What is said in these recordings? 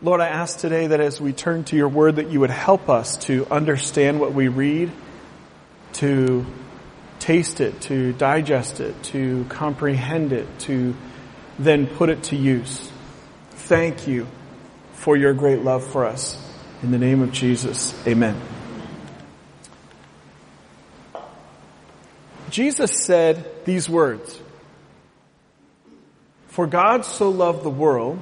Lord, I ask today that as we turn to your word that you would help us to understand what we read, to taste it, to digest it, to comprehend it, to then put it to use. Thank you for your great love for us. In the name of Jesus, amen. Jesus said these words, For God so loved the world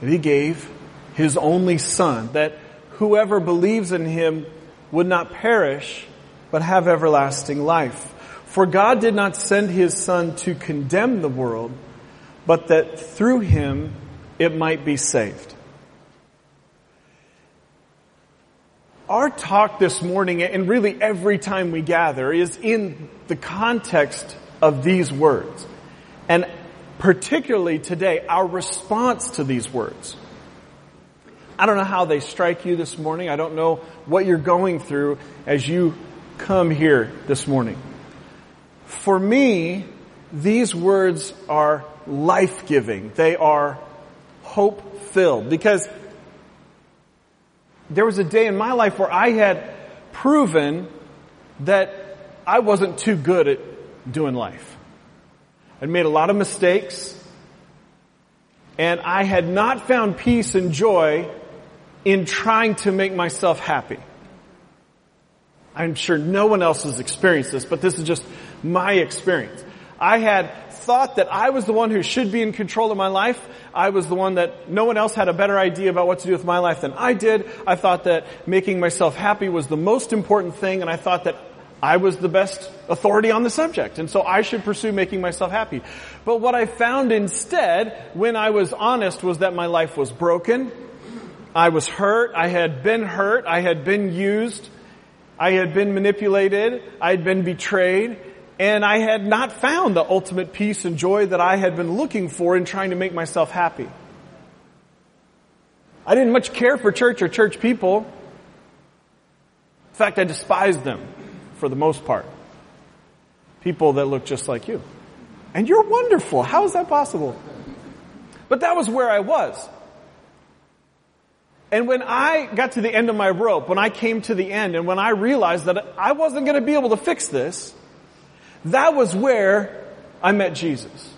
that he gave his only son, that whoever believes in him would not perish, but have everlasting life. For God did not send his son to condemn the world, but that through him it might be saved. Our talk this morning, and really every time we gather, is in the context of these words. And particularly today, our response to these words. I don't know how they strike you this morning. I don't know what you're going through as you come here this morning. For me, these words are life-giving. They are hope-filled because there was a day in my life where I had proven that I wasn't too good at doing life. I'd made a lot of mistakes and I had not found peace and joy in trying to make myself happy. I'm sure no one else has experienced this, but this is just my experience. I had thought that I was the one who should be in control of my life. I was the one that no one else had a better idea about what to do with my life than I did. I thought that making myself happy was the most important thing and I thought that I was the best authority on the subject and so I should pursue making myself happy. But what I found instead when I was honest was that my life was broken I was hurt. I had been hurt. I had been used. I had been manipulated. I had been betrayed. And I had not found the ultimate peace and joy that I had been looking for in trying to make myself happy. I didn't much care for church or church people. In fact, I despised them for the most part. People that look just like you. And you're wonderful. How is that possible? But that was where I was. And when I got to the end of my rope, when I came to the end, and when I realized that I wasn't going to be able to fix this, that was where I met Jesus.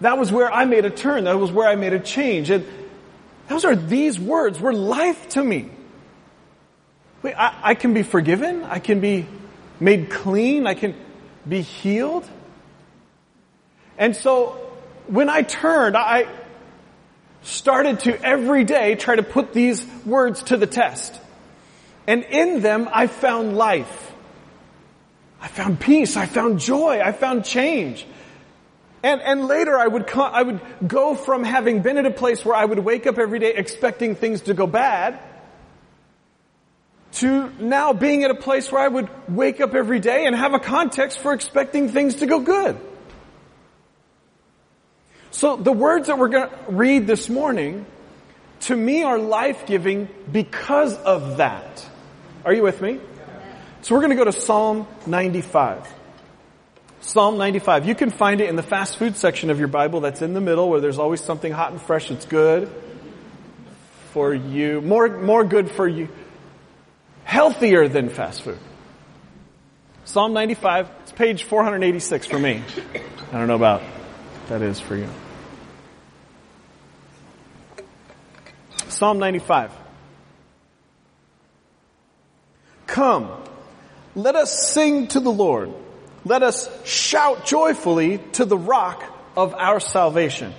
That was where I made a turn. That was where I made a change. And those are these words were life to me. Wait, I, I can be forgiven. I can be made clean. I can be healed. And so when I turned, I, started to every day try to put these words to the test. And in them, I found life. I found peace. I found joy. I found change. And, and later I would, come, I would go from having been at a place where I would wake up every day expecting things to go bad to now being at a place where I would wake up every day and have a context for expecting things to go good. So the words that we're going to read this morning, to me are life-giving because of that. Are you with me? So we're going to go to Psalm 95. Psalm 95. You can find it in the fast food section of your Bible that's in the middle where there's always something hot and fresh that's good for you. More, more good for you. Healthier than fast food. Psalm 95. It's page 486 for me. I don't know about that is for you. Psalm 95. Come, let us sing to the Lord. Let us shout joyfully to the rock of our salvation.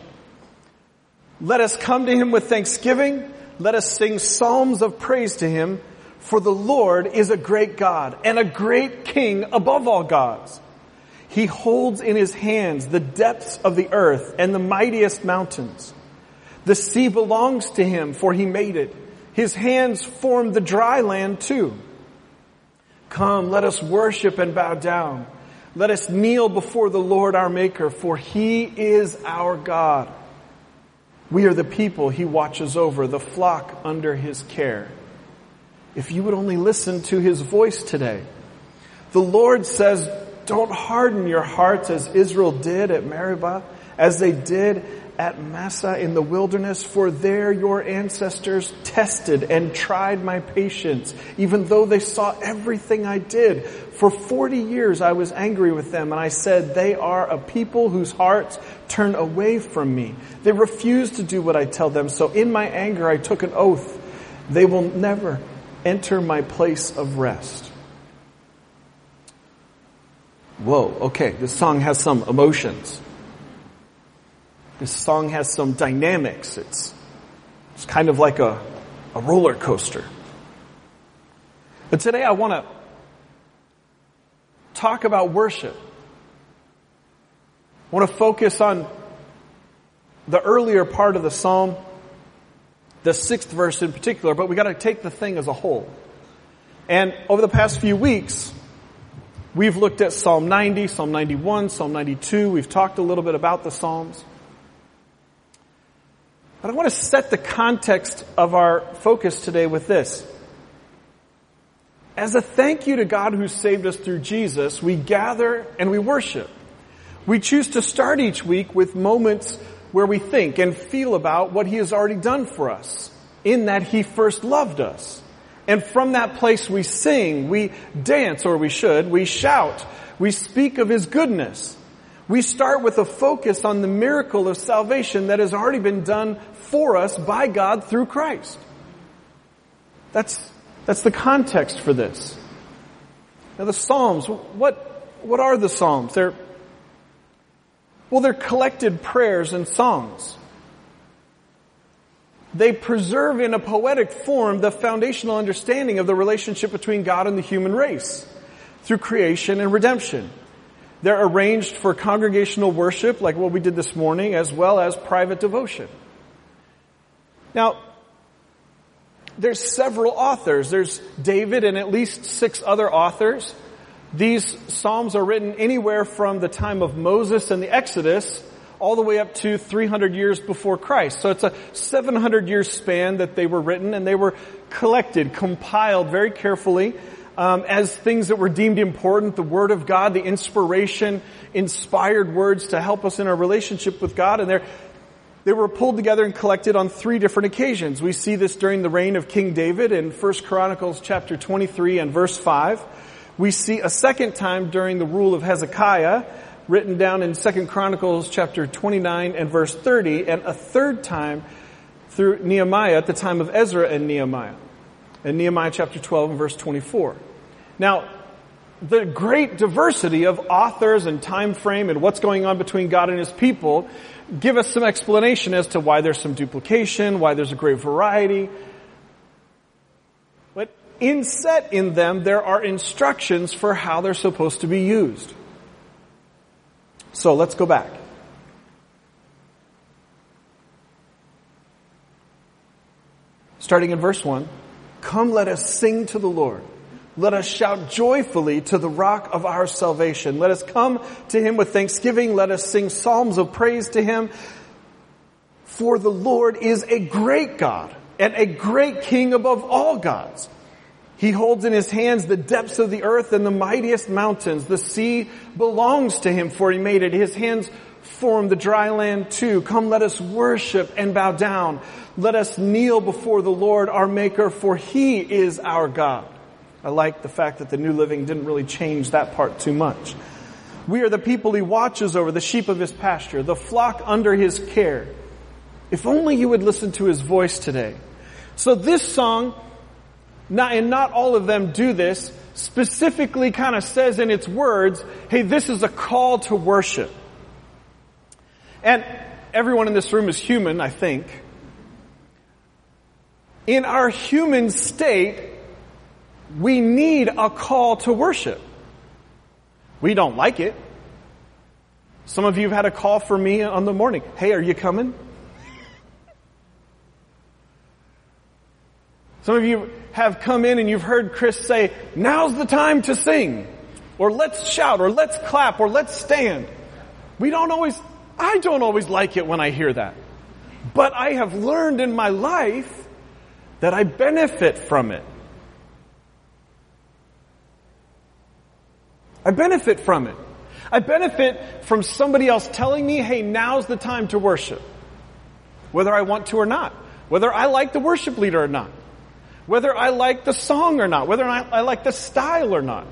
Let us come to him with thanksgiving. Let us sing psalms of praise to him. For the Lord is a great God and a great king above all gods. He holds in his hands the depths of the earth and the mightiest mountains. The sea belongs to him for he made it. His hands formed the dry land too. Come, let us worship and bow down. Let us kneel before the Lord our maker for he is our God. We are the people he watches over, the flock under his care. If you would only listen to his voice today. The Lord says, don't harden your hearts as Israel did at Meribah, as they did at Massah in the wilderness, for there your ancestors tested and tried my patience, even though they saw everything I did. For 40 years I was angry with them and I said, they are a people whose hearts turn away from me. They refuse to do what I tell them. So in my anger I took an oath. They will never enter my place of rest. Whoa, okay, this song has some emotions. This song has some dynamics. It's, it's kind of like a, a roller coaster. But today I want to talk about worship. I want to focus on the earlier part of the psalm, the sixth verse in particular, but we got to take the thing as a whole. And over the past few weeks, we've looked at Psalm 90, Psalm 91, Psalm 92. We've talked a little bit about the Psalms. But I want to set the context of our focus today with this. As a thank you to God who saved us through Jesus, we gather and we worship. We choose to start each week with moments where we think and feel about what He has already done for us, in that He first loved us. And from that place we sing, we dance, or we should, we shout, we speak of His goodness. We start with a focus on the miracle of salvation that has already been done for us by God through Christ. That's, that's the context for this. Now the Psalms, what, what are the Psalms? They're, well, they're collected prayers and songs. They preserve in a poetic form the foundational understanding of the relationship between God and the human race through creation and redemption. They're arranged for congregational worship, like what we did this morning, as well as private devotion. Now, there's several authors. There's David and at least six other authors. These Psalms are written anywhere from the time of Moses and the Exodus all the way up to 300 years before Christ. So it's a 700 year span that they were written and they were collected, compiled very carefully um, as things that were deemed important, the Word of God, the inspiration, inspired words to help us in our relationship with God. And they're, they were pulled together and collected on three different occasions. We see this during the reign of King David in 1 Chronicles chapter 23 and verse 5. We see a second time during the rule of Hezekiah, written down in 2 Chronicles chapter 29 and verse 30, and a third time through Nehemiah at the time of Ezra and Nehemiah. In Nehemiah chapter 12 and verse 24. Now, the great diversity of authors and time frame and what's going on between God and His people give us some explanation as to why there's some duplication, why there's a great variety. But inset in them, there are instructions for how they're supposed to be used. So let's go back. Starting in verse 1, come let us sing to the Lord. Let us shout joyfully to the rock of our salvation. Let us come to him with thanksgiving. Let us sing psalms of praise to him. For the Lord is a great God and a great king above all gods. He holds in his hands the depths of the earth and the mightiest mountains. The sea belongs to him for he made it. His hands form the dry land too. Come let us worship and bow down. Let us kneel before the Lord our maker for he is our God. I like the fact that the New Living didn't really change that part too much. We are the people he watches over, the sheep of his pasture, the flock under his care. If only you would listen to his voice today. So this song, not, and not all of them do this, specifically kind of says in its words, hey, this is a call to worship. And everyone in this room is human, I think. In our human state, we need a call to worship. We don't like it. Some of you have had a call for me on the morning. Hey, are you coming? Some of you have come in and you've heard Chris say, now's the time to sing, or let's shout, or let's clap, or let's stand. We don't always, I don't always like it when I hear that. But I have learned in my life that I benefit from it. I benefit from it. I benefit from somebody else telling me, hey, now's the time to worship. whether I want to or not, whether I like the worship leader or not, whether I like the song or not, whether I, I like the style or not.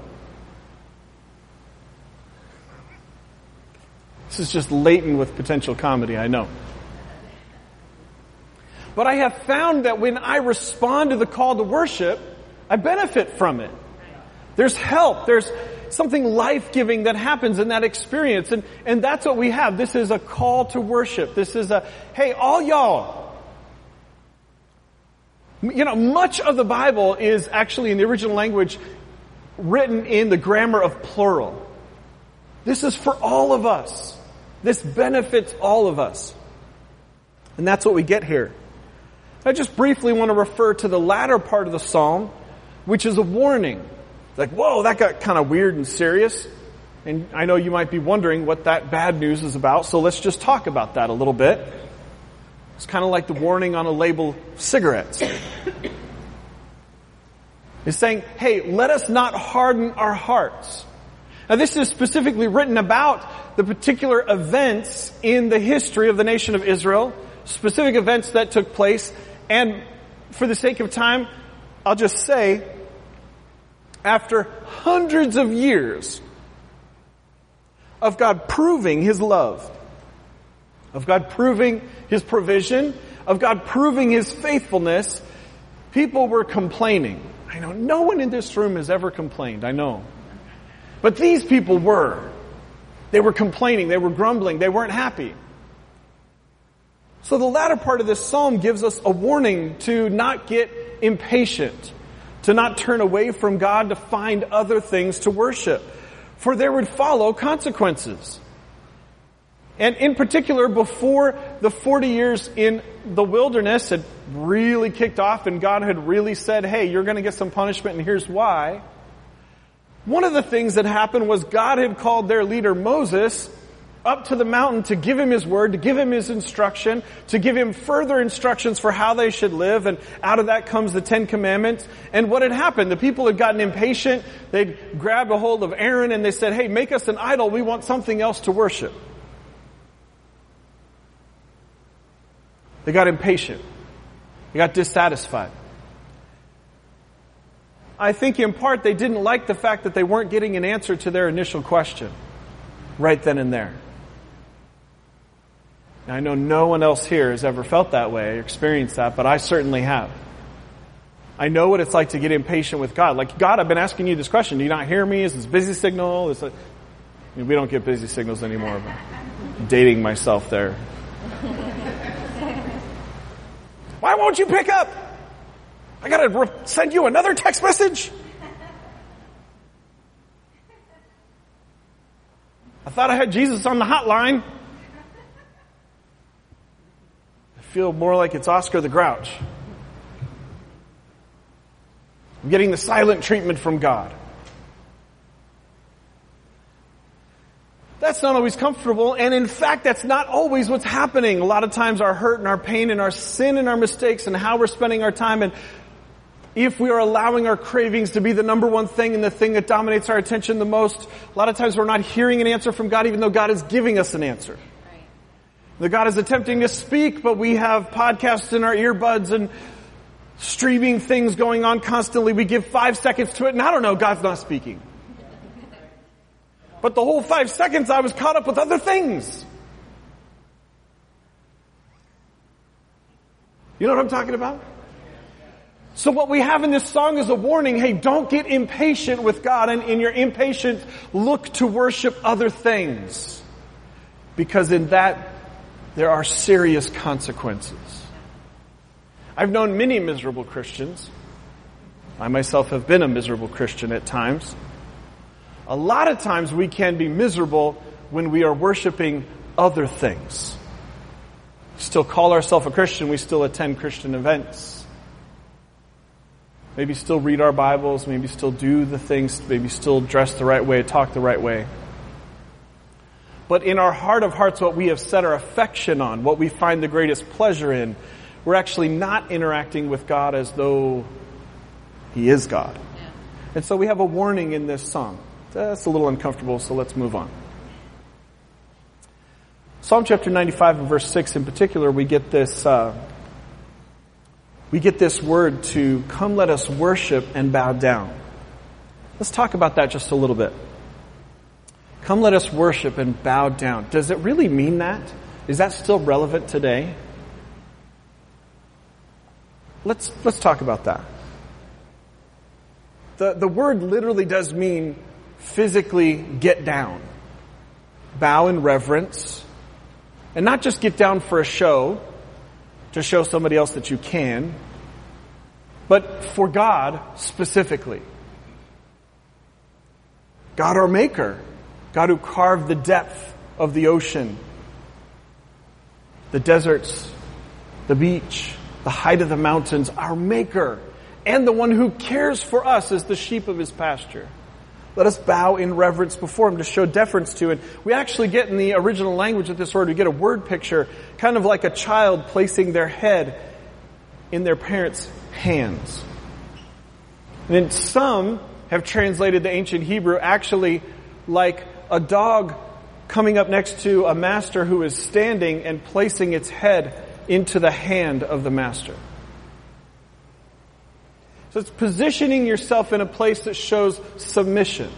This is just latent with potential comedy, I know. But I have found that when I respond to the call to worship, I benefit from it. There's help. There's something life-giving that happens in that experience. And, and that's what we have. This is a call to worship. This is a, hey, all y'all. You know, much of the Bible is actually in the original language written in the grammar of plural. This is for all of us. This benefits all of us. And that's what we get here. I just briefly want to refer to the latter part of the psalm, which is a warning. Like, whoa, that got kind of weird and serious. And I know you might be wondering what that bad news is about, so let's just talk about that a little bit. It's kind of like the warning on a label of cigarettes. It's saying, hey, let us not harden our hearts. Now this is specifically written about the particular events in the history of the nation of Israel, specific events that took place, and for the sake of time, I'll just say after hundreds of years of God proving His love, of God proving His provision, of God proving His faithfulness, people were complaining. I know no one in this room has ever complained, I know. But these people were. They were complaining, they were grumbling, they weren't happy. So the latter part of this psalm gives us a warning to not get impatient to not turn away from God to find other things to worship. For there would follow consequences. And in particular, before the 40 years in the wilderness had really kicked off and God had really said, hey, you're going to get some punishment and here's why. One of the things that happened was God had called their leader Moses up to the mountain to give him his word, to give him his instruction, to give him further instructions for how they should live, and out of that comes the Ten Commandments. And what had happened? The people had gotten impatient. They'd grabbed a hold of Aaron and they said, hey, make us an idol. We want something else to worship. They got impatient. They got dissatisfied. I think in part they didn't like the fact that they weren't getting an answer to their initial question right then and there. Now, I know no one else here has ever felt that way, experienced that, but I certainly have. I know what it's like to get impatient with God. Like, God, I've been asking you this question. Do you not hear me? Is this busy signal? Is it, I mean, we don't get busy signals anymore, but I'm dating myself there. Won't you pick up? I gotta re- send you another text message? I thought I had Jesus on the hotline. I feel more like it's Oscar the Grouch. I'm getting the silent treatment from God. That's not always comfortable, and in fact, that's not always what's happening. A lot of times our hurt and our pain and our sin and our mistakes and how we're spending our time and if we are allowing our cravings to be the number one thing and the thing that dominates our attention the most, a lot of times we're not hearing an answer from God even though God is giving us an answer. That God is attempting to speak, but we have podcasts in our earbuds and streaming things going on constantly. We give five seconds to it and I don't know, God's not speaking. But the whole five seconds I was caught up with other things. You know what I'm talking about? So what we have in this song is a warning, hey, don't get impatient with God and in your impatience, look to worship other things. Because in that there are serious consequences. I've known many miserable Christians. I myself have been a miserable Christian at times. A lot of times we can be miserable when we are worshiping other things. Still call ourselves a Christian, we still attend Christian events. Maybe still read our Bibles, maybe still do the things, maybe still dress the right way, talk the right way. But in our heart of hearts, what we have set our affection on, what we find the greatest pleasure in, we're actually not interacting with God as though He is God. And so we have a warning in this song. That's a little uncomfortable, so let's move on. Psalm chapter 95 and verse 6 in particular, we get this, uh, we get this word to come let us worship and bow down. Let's talk about that just a little bit. Come let us worship and bow down. Does it really mean that? Is that still relevant today? Let's, let's talk about that. The, the word literally does mean physically get down. Bow in reverence. And not just get down for a show, to show somebody else that you can, but for God specifically. God our Maker. God who carved the depth of the ocean, the deserts, the beach, the height of the mountains, our Maker, and the one who cares for us as the sheep of his pasture. Let us bow in reverence before him to show deference to it. We actually get in the original language of this word, we get a word picture, kind of like a child placing their head in their parents' hands. And then some have translated the ancient Hebrew actually like a dog coming up next to a master who is standing and placing its head into the hand of the master. So it's positioning yourself in a place that shows submission.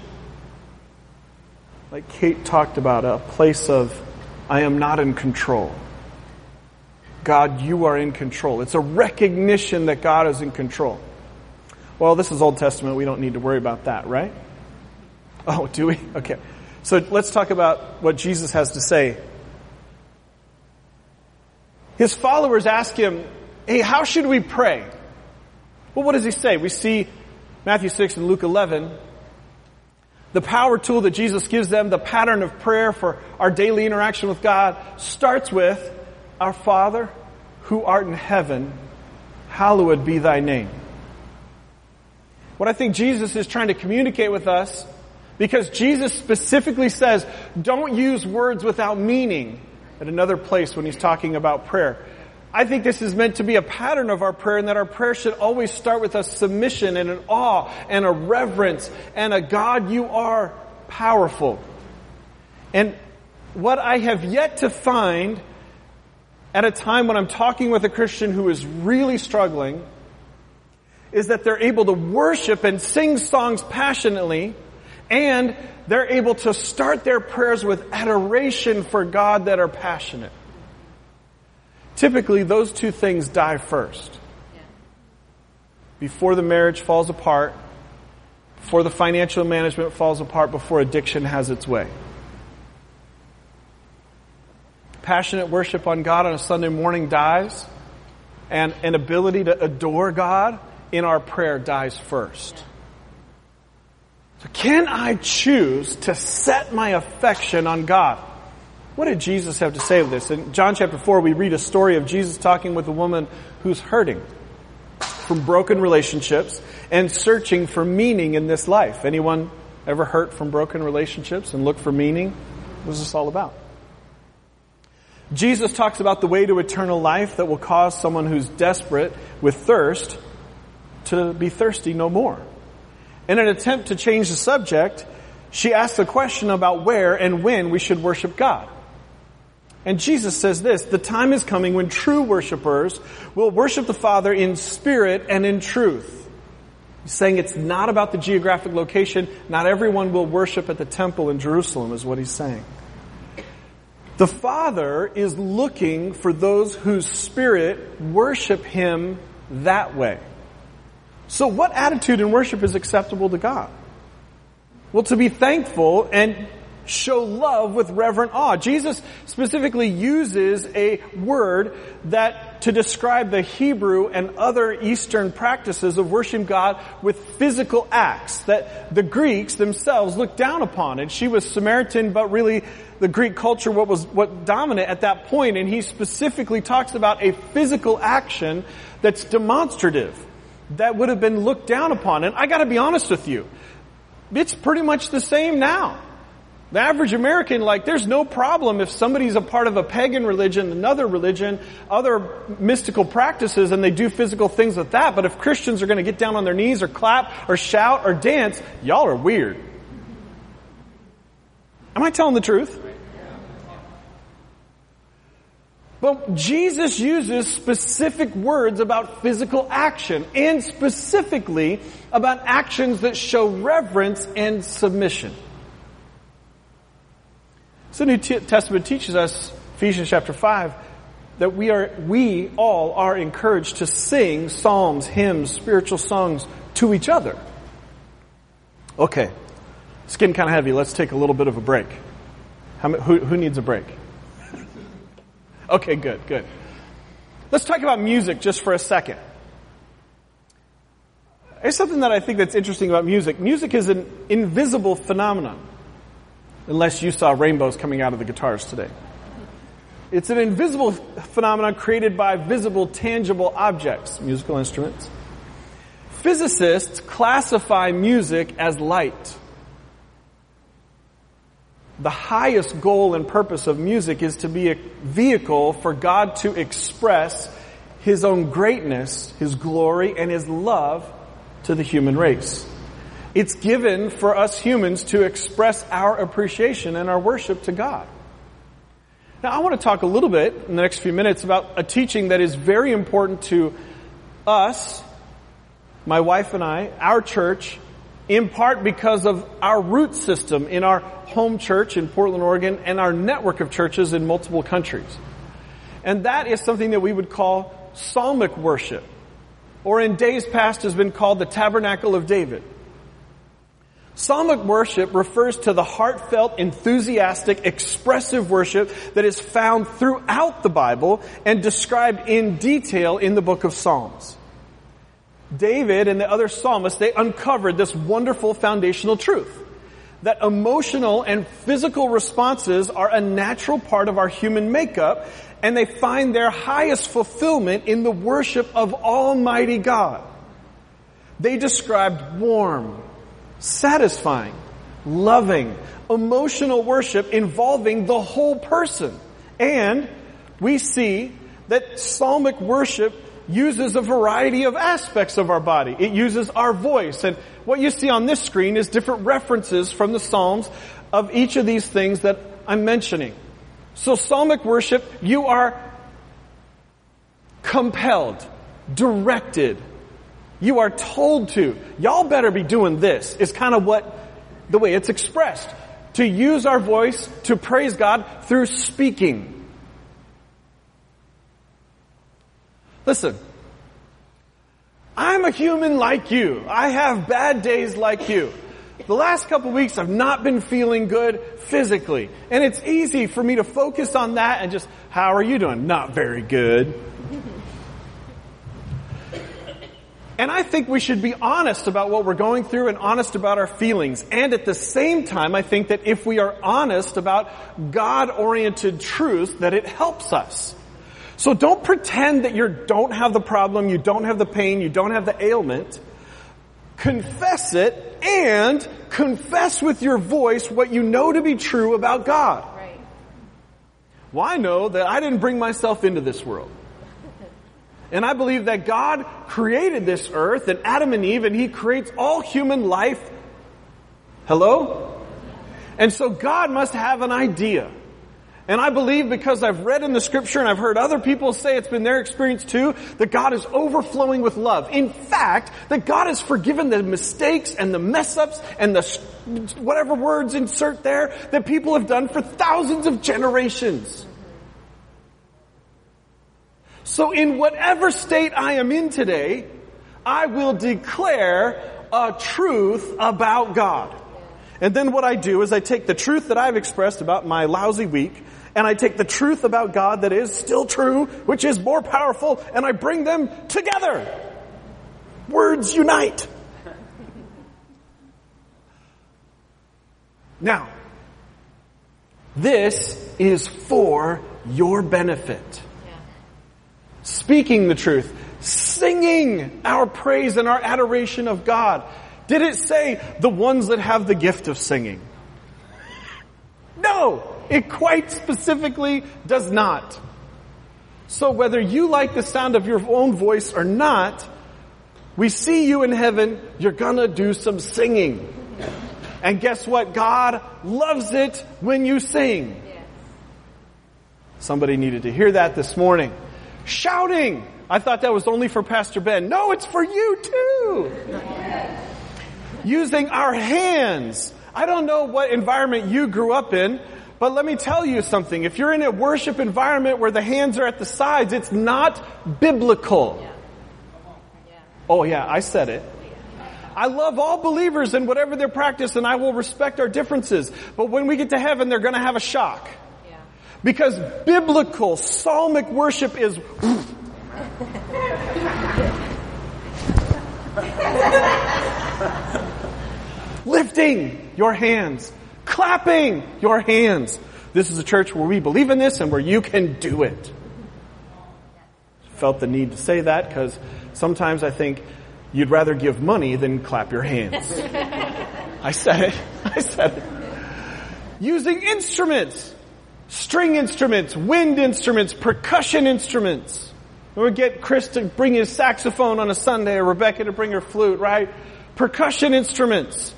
Like Kate talked about, a place of, I am not in control. God, you are in control. It's a recognition that God is in control. Well, this is Old Testament. We don't need to worry about that, right? Oh, do we? Okay. So let's talk about what Jesus has to say. His followers ask him, hey, how should we pray? Well, what does he say? We see Matthew 6 and Luke 11. The power tool that Jesus gives them, the pattern of prayer for our daily interaction with God, starts with, Our Father, who art in heaven, hallowed be thy name. What I think Jesus is trying to communicate with us because Jesus specifically says, don't use words without meaning at another place when he's talking about prayer. I think this is meant to be a pattern of our prayer and that our prayer should always start with a submission and an awe and a reverence and a God, you are powerful. And what I have yet to find at a time when I'm talking with a Christian who is really struggling is that they're able to worship and sing songs passionately and they're able to start their prayers with adoration for God that are passionate. Typically, those two things die first. Before the marriage falls apart, before the financial management falls apart, before addiction has its way. Passionate worship on God on a Sunday morning dies, and an ability to adore God in our prayer dies first. So can I choose to set my affection on God? What did Jesus have to say of this? In John chapter 4, we read a story of Jesus talking with a woman who's hurting from broken relationships and searching for meaning in this life. Anyone ever hurt from broken relationships and look for meaning? What is this all about? Jesus talks about the way to eternal life that will cause someone who's desperate with thirst to be thirsty no more. In an attempt to change the subject, she asks a question about where and when we should worship God. And Jesus says this, the time is coming when true worshipers will worship the Father in spirit and in truth. He's saying it's not about the geographic location. Not everyone will worship at the temple in Jerusalem is what he's saying. The Father is looking for those whose spirit worship Him that way. So what attitude in worship is acceptable to God? Well, to be thankful and show love with reverent awe. Jesus specifically uses a word that to describe the Hebrew and other Eastern practices of worshiping God with physical acts that the Greeks themselves looked down upon. And she was Samaritan, but really the Greek culture what was what dominant at that point, and he specifically talks about a physical action that's demonstrative that would have been looked down upon. And I gotta be honest with you, it's pretty much the same now. The average American, like, there's no problem if somebody's a part of a pagan religion, another religion, other mystical practices, and they do physical things with that. But if Christians are going to get down on their knees or clap or shout or dance, y'all are weird. Am I telling the truth? But Jesus uses specific words about physical action and specifically about actions that show reverence and submission. So the New Testament teaches us, Ephesians chapter 5, that we are, we all are encouraged to sing psalms, hymns, spiritual songs to each other. Okay. It's getting kind of heavy. Let's take a little bit of a break. How, who, who needs a break? Okay, good, good. Let's talk about music just for a second. There's something that I think that's interesting about music. Music is an invisible phenomenon. Unless you saw rainbows coming out of the guitars today. It's an invisible phenomenon created by visible, tangible objects, musical instruments. Physicists classify music as light the highest goal and purpose of music is to be a vehicle for God to express His own greatness, His glory, and His love to the human race. It's given for us humans to express our appreciation and our worship to God. Now I want to talk a little bit in the next few minutes about a teaching that is very important to us, my wife and I, our church, in part because of our root system in our home church in Portland, Oregon, and our network of churches in multiple countries. And that is something that we would call psalmic worship, or in days past has been called the Tabernacle of David. Psalmic worship refers to the heartfelt, enthusiastic, expressive worship that is found throughout the Bible and described in detail in the book of Psalms. David and the other psalmists, they uncovered this wonderful foundational truth. That emotional and physical responses are a natural part of our human makeup, and they find their highest fulfillment in the worship of Almighty God. They described warm, satisfying, loving, emotional worship involving the whole person. And we see that psalmic worship uses a variety of aspects of our body. It uses our voice. And what you see on this screen is different references from the Psalms of each of these things that I'm mentioning. So psalmic worship, you are compelled, directed. You are told to. Y'all better be doing this is kind of what, the way it's expressed. To use our voice to praise God through speaking. Listen, I'm a human like you. I have bad days like you. The last couple weeks I've not been feeling good physically. And it's easy for me to focus on that and just, how are you doing? Not very good. And I think we should be honest about what we're going through and honest about our feelings. And at the same time, I think that if we are honest about God-oriented truth, that it helps us. So don't pretend that you don't have the problem, you don't have the pain, you don't have the ailment. Confess it and confess with your voice what you know to be true about God. Right. Well, I know that I didn't bring myself into this world. And I believe that God created this earth and Adam and Eve and He creates all human life. Hello? And so God must have an idea. And I believe because I've read in the scripture and I've heard other people say it's been their experience too, that God is overflowing with love. In fact, that God has forgiven the mistakes and the mess ups and the whatever words insert there that people have done for thousands of generations. So in whatever state I am in today, I will declare a truth about God. And then what I do is I take the truth that I've expressed about my lousy week and I take the truth about God that is still true, which is more powerful, and I bring them together. Words unite. Now, this is for your benefit. Speaking the truth, singing our praise and our adoration of God. Did it say the ones that have the gift of singing? No! It quite specifically does not. So whether you like the sound of your own voice or not, we see you in heaven, you're gonna do some singing. And guess what? God loves it when you sing. Somebody needed to hear that this morning. Shouting! I thought that was only for Pastor Ben. No, it's for you too! Using our hands. I don't know what environment you grew up in, but let me tell you something. If you're in a worship environment where the hands are at the sides, it's not biblical. Oh yeah, I said it. I love all believers and whatever their practice and I will respect our differences. But when we get to heaven, they're gonna have a shock. Because biblical psalmic worship is lifting your hands, clapping your hands. This is a church where we believe in this and where you can do it. Felt the need to say that because sometimes I think you'd rather give money than clap your hands. I said it. I said it. Using instruments, string instruments, wind instruments, percussion instruments. We get Chris to bring his saxophone on a Sunday or Rebecca to bring her flute, right? Percussion instruments.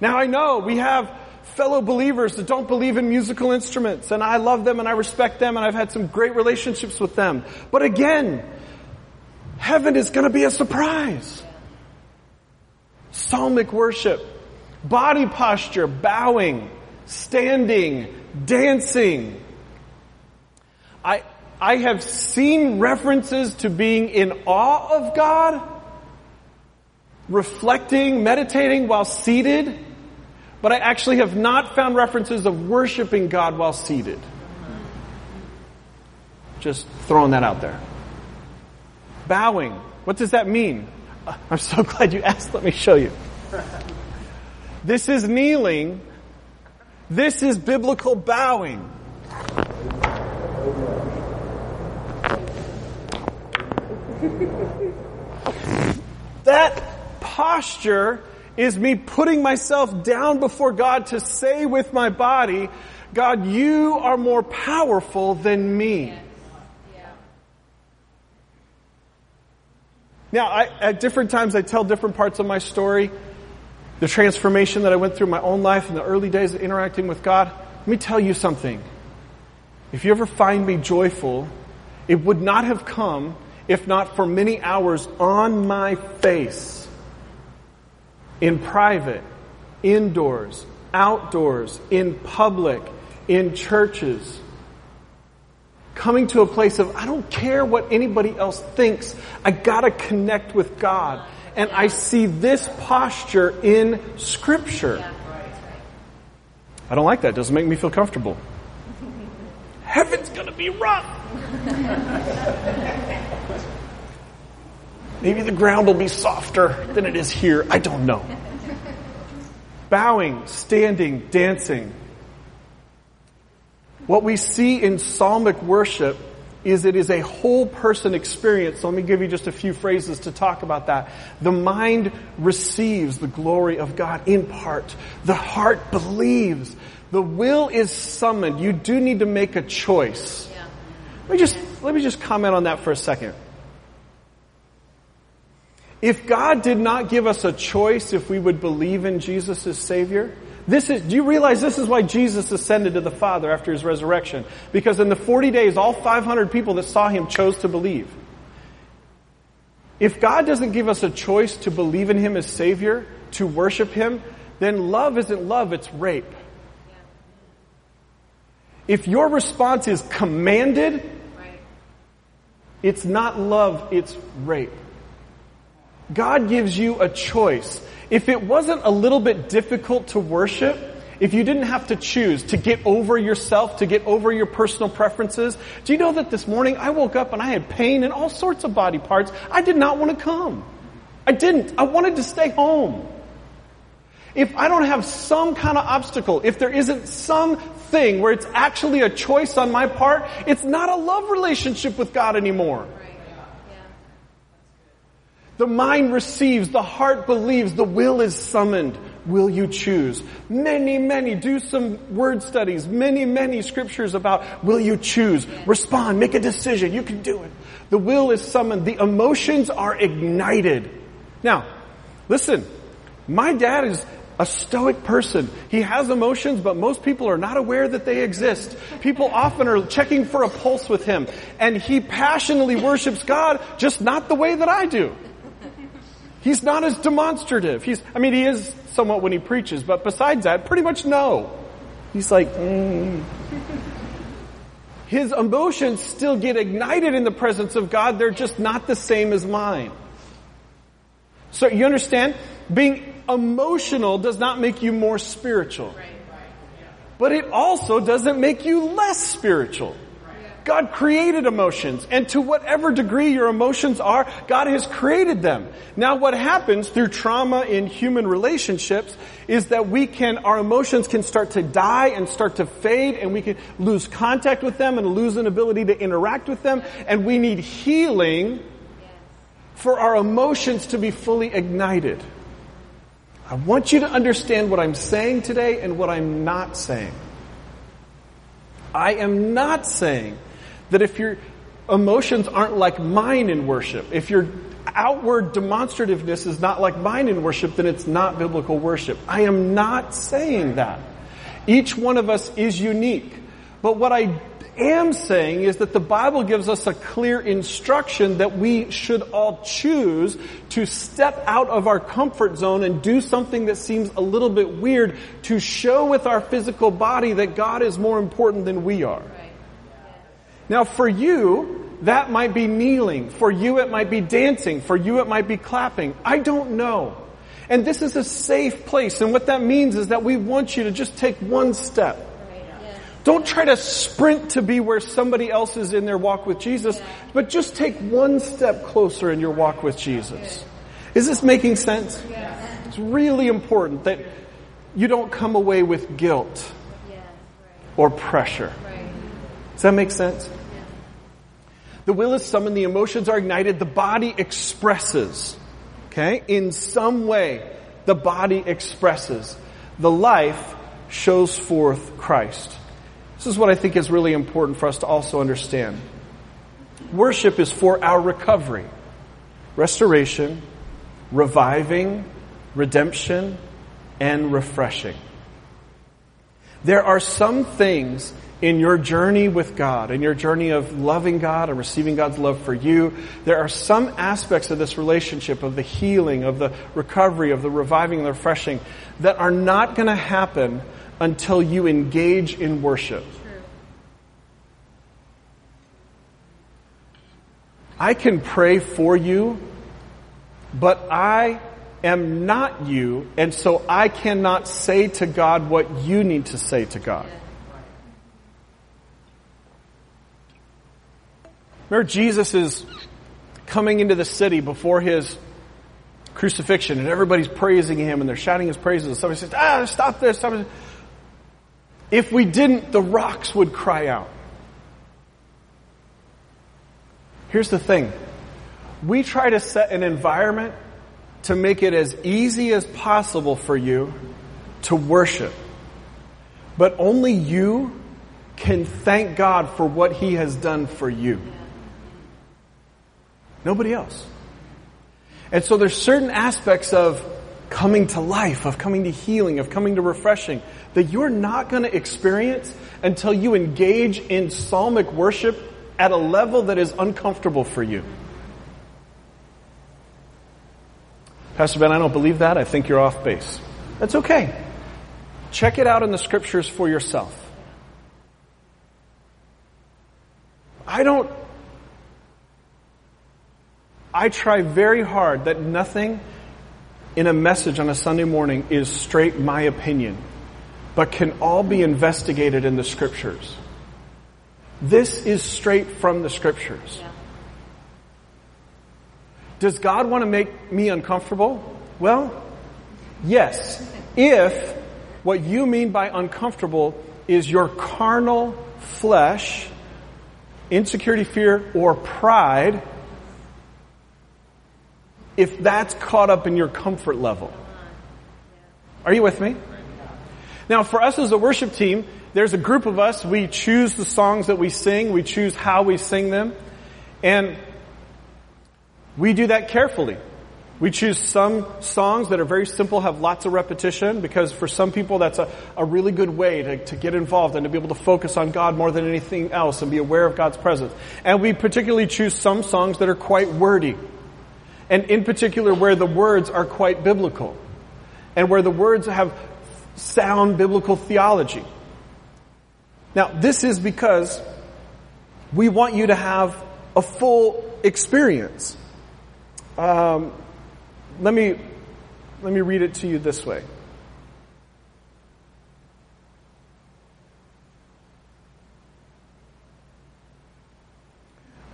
Now I know we have fellow believers that don't believe in musical instruments and I love them and I respect them and I've had some great relationships with them. But again, heaven is going to be a surprise. Psalmic worship, body posture, bowing, standing, dancing. I, I have seen references to being in awe of God, reflecting, meditating while seated, but I actually have not found references of worshiping God while seated. Just throwing that out there. Bowing. What does that mean? I'm so glad you asked. Let me show you. This is kneeling. This is biblical bowing. that posture is me putting myself down before God to say with my body, God, you are more powerful than me. Now, I, at different times, I tell different parts of my story, the transformation that I went through in my own life in the early days of interacting with God. Let me tell you something. If you ever find me joyful, it would not have come if not for many hours on my face in private, indoors, outdoors, in public, in churches. Coming to a place of, I don't care what anybody else thinks. I gotta connect with God. And I see this posture in scripture. I don't like that. It doesn't make me feel comfortable. Heaven's gonna be rough. Maybe the ground will be softer than it is here. I don't know. Bowing, standing, dancing. What we see in psalmic worship is it is a whole person experience. So let me give you just a few phrases to talk about that. The mind receives the glory of God in part. The heart believes. The will is summoned. You do need to make a choice. Yeah. Let me just, let me just comment on that for a second. If God did not give us a choice if we would believe in Jesus as Savior, this is, do you realize this is why Jesus ascended to the Father after His resurrection? Because in the 40 days, all 500 people that saw Him chose to believe. If God doesn't give us a choice to believe in Him as Savior, to worship Him, then love isn't love, it's rape. If your response is commanded, it's not love, it's rape. God gives you a choice. If it wasn't a little bit difficult to worship, if you didn't have to choose to get over yourself, to get over your personal preferences, do you know that this morning I woke up and I had pain in all sorts of body parts? I did not want to come. I didn't. I wanted to stay home. If I don't have some kind of obstacle, if there isn't some thing where it's actually a choice on my part, it's not a love relationship with God anymore. The mind receives, the heart believes, the will is summoned. Will you choose? Many, many, do some word studies, many, many scriptures about will you choose? Respond, make a decision, you can do it. The will is summoned, the emotions are ignited. Now, listen, my dad is a stoic person. He has emotions, but most people are not aware that they exist. People often are checking for a pulse with him. And he passionately worships God, just not the way that I do. He's not as demonstrative. He's, I mean, he is somewhat when he preaches, but besides that, pretty much no. He's like, mm. His emotions still get ignited in the presence of God. They're just not the same as mine. So you understand? Being emotional does not make you more spiritual. But it also doesn't make you less spiritual. God created emotions, and to whatever degree your emotions are, God has created them. Now what happens through trauma in human relationships is that we can, our emotions can start to die and start to fade, and we can lose contact with them and lose an ability to interact with them, and we need healing for our emotions to be fully ignited. I want you to understand what I'm saying today and what I'm not saying. I am not saying that if your emotions aren't like mine in worship, if your outward demonstrativeness is not like mine in worship, then it's not biblical worship. I am not saying that. Each one of us is unique. But what I am saying is that the Bible gives us a clear instruction that we should all choose to step out of our comfort zone and do something that seems a little bit weird to show with our physical body that God is more important than we are. Now for you, that might be kneeling. For you, it might be dancing. For you, it might be clapping. I don't know. And this is a safe place. And what that means is that we want you to just take one step. Don't try to sprint to be where somebody else is in their walk with Jesus, but just take one step closer in your walk with Jesus. Is this making sense? It's really important that you don't come away with guilt or pressure. Does that make sense? The will is summoned, the emotions are ignited, the body expresses. Okay? In some way, the body expresses. The life shows forth Christ. This is what I think is really important for us to also understand. Worship is for our recovery, restoration, reviving, redemption, and refreshing. There are some things in your journey with God, in your journey of loving God and receiving God's love for you, there are some aspects of this relationship, of the healing, of the recovery, of the reviving and the refreshing, that are not going to happen until you engage in worship. I can pray for you, but I am not you, and so I cannot say to God what you need to say to God. Remember, Jesus is coming into the city before his crucifixion, and everybody's praising him, and they're shouting his praises. And somebody says, "Ah, stop this! Stop this!" If we didn't, the rocks would cry out. Here's the thing. We try to set an environment to make it as easy as possible for you to worship. But only you can thank God for what He has done for you. Nobody else. And so there's certain aspects of coming to life, of coming to healing, of coming to refreshing that you're not going to experience until you engage in psalmic worship at a level that is uncomfortable for you. Pastor Ben, I don't believe that. I think you're off base. That's okay. Check it out in the scriptures for yourself. I don't, I try very hard that nothing in a message on a Sunday morning is straight my opinion but can all be investigated in the scriptures. This is straight from the scriptures. Yeah. Does God want to make me uncomfortable? Well, yes. If what you mean by uncomfortable is your carnal flesh, insecurity, fear, or pride, if that's caught up in your comfort level. Are you with me? Now for us as a worship team, there's a group of us, we choose the songs that we sing, we choose how we sing them, and we do that carefully. We choose some songs that are very simple, have lots of repetition, because for some people that's a, a really good way to, to get involved and to be able to focus on God more than anything else and be aware of God's presence. And we particularly choose some songs that are quite wordy. And in particular where the words are quite biblical. And where the words have sound biblical theology. Now, this is because we want you to have a full experience. Um, let me let me read it to you this way.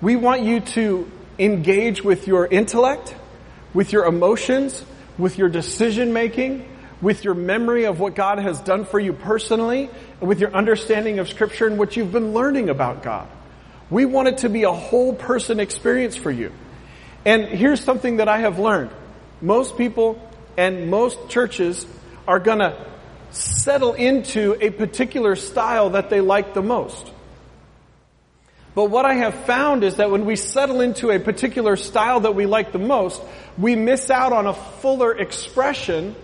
We want you to engage with your intellect, with your emotions, with your decision making, with your memory of what God has done for you personally, and with your understanding of scripture and what you've been learning about God. We want it to be a whole person experience for you. And here's something that I have learned. Most people and most churches are gonna settle into a particular style that they like the most. But what I have found is that when we settle into a particular style that we like the most, we miss out on a fuller expression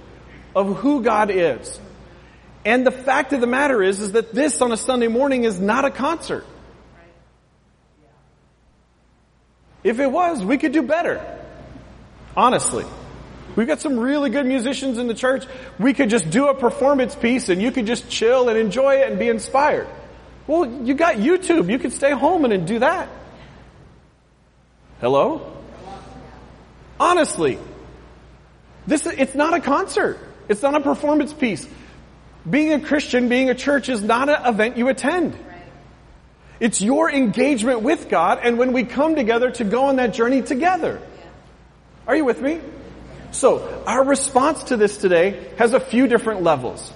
of who God is. And the fact of the matter is, is that this on a Sunday morning is not a concert. If it was, we could do better. Honestly. We've got some really good musicians in the church. We could just do a performance piece and you could just chill and enjoy it and be inspired. Well, you got YouTube. You could stay home and do that. Hello? Honestly. This, it's not a concert. It's not a performance piece. Being a Christian, being a church is not an event you attend. It's your engagement with God and when we come together to go on that journey together. Are you with me? So, our response to this today has a few different levels.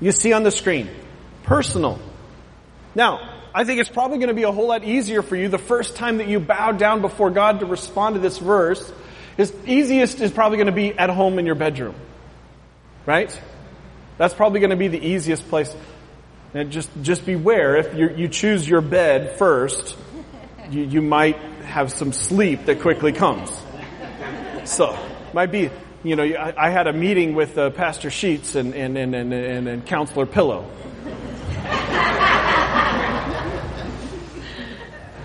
You see on the screen. Personal. Now, I think it's probably going to be a whole lot easier for you the first time that you bow down before God to respond to this verse. Is easiest is probably going to be at home in your bedroom. Right? That's probably going to be the easiest place. And just, just beware, if you, you choose your bed first, you, you might have some sleep that quickly comes. So, might be, you know, I, I had a meeting with uh, Pastor Sheets and, and, and, and, and, and Counselor Pillow.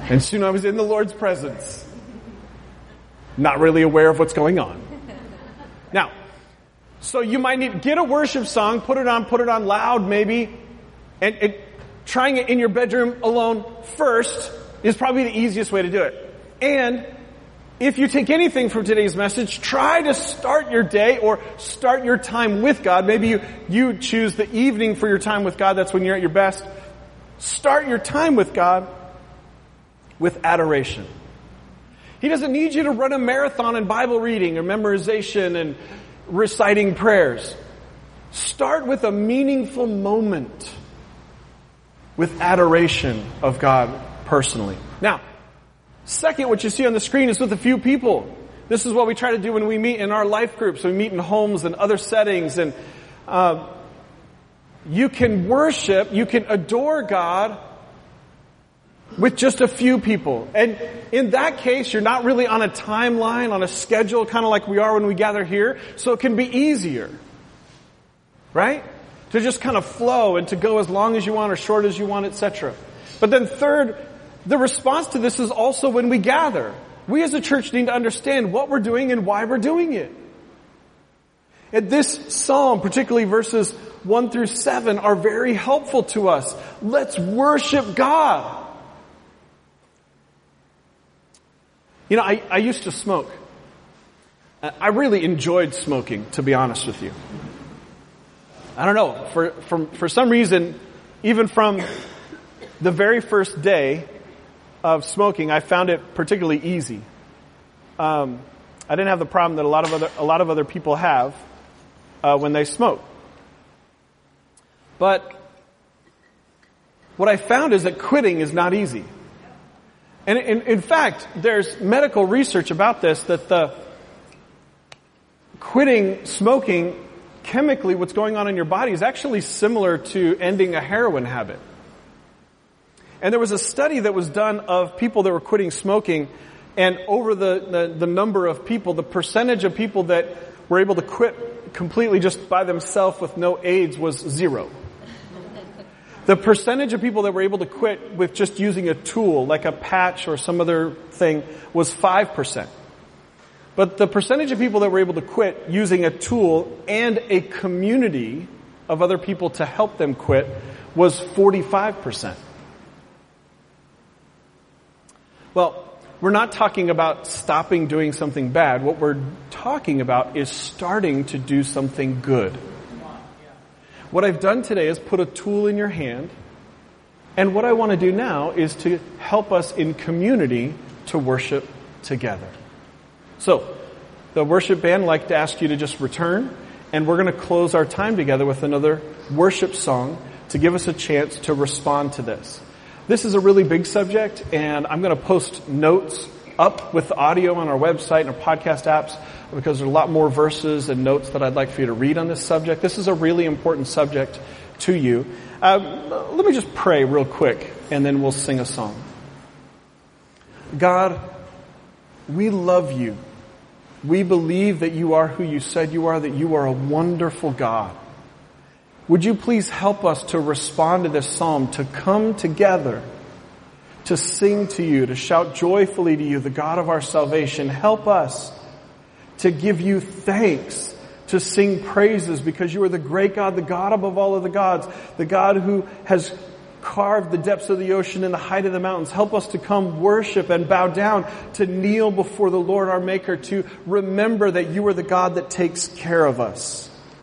And soon I was in the Lord's presence. Not really aware of what's going on. Now, so you might need, get a worship song, put it on, put it on loud maybe, and, trying it in your bedroom alone first is probably the easiest way to do it. And if you take anything from today's message, try to start your day or start your time with God. Maybe you, you choose the evening for your time with God. That's when you're at your best. Start your time with God with adoration. He doesn't need you to run a marathon in Bible reading or memorization and reciting prayers. Start with a meaningful moment with adoration of God personally. Now, second, what you see on the screen is with a few people. This is what we try to do when we meet in our life groups. We meet in homes and other settings and uh, you can worship, you can adore God with just a few people. And in that case, you're not really on a timeline, on a schedule, kind of like we are when we gather here, so it can be easier. Right? To just kind of flow and to go as long as you want or short as you want, etc. But then third, the response to this is also when we gather. We as a church need to understand what we're doing and why we're doing it. And this psalm, particularly verses 1 through 7, are very helpful to us. Let's worship God. You know, I, I used to smoke. I really enjoyed smoking, to be honest with you. I don't know, for, for, for some reason, even from the very first day of smoking, I found it particularly easy. Um, I didn't have the problem that a lot of other, a lot of other people have uh, when they smoke. But what I found is that quitting is not easy. And in, in fact, there's medical research about this that the quitting smoking chemically what's going on in your body is actually similar to ending a heroin habit. And there was a study that was done of people that were quitting smoking And over the, the, the number of people, the percentage of people that were able to quit completely just by themselves with no aids was zero. The percentage of people that were able to quit with just using a tool, like a patch or some other thing, was 5%. But the percentage of people that were able to quit using a tool and a community of other people to help them quit was 45%. Well, we're not talking about stopping doing something bad. What we're talking about is starting to do something good. What I've done today is put a tool in your hand, and what I want to do now is to help us in community to worship together. So, the worship band like to ask you to just return, and we're going to close our time together with another worship song to give us a chance to respond to this. This is a really big subject, and I'm going to post notes up with the audio on our website and our podcast apps because there are a lot more verses and notes that I'd like for you to read on this subject. This is a really important subject to you. Um, let me just pray real quick, and then we'll sing a song. God, we love you. We believe that you are who you said you are, that you are a wonderful God. Would you please help us to respond to this psalm, to come together, to sing to you, to shout joyfully to you, the God of our salvation. Help us to give you thanks, to sing praises because you are the great God, the God above all of the gods, the God who has carved the depths of the ocean and the height of the mountains. Help us to come worship and bow down, to kneel before the Lord our Maker, to remember that you are the God that takes care of us.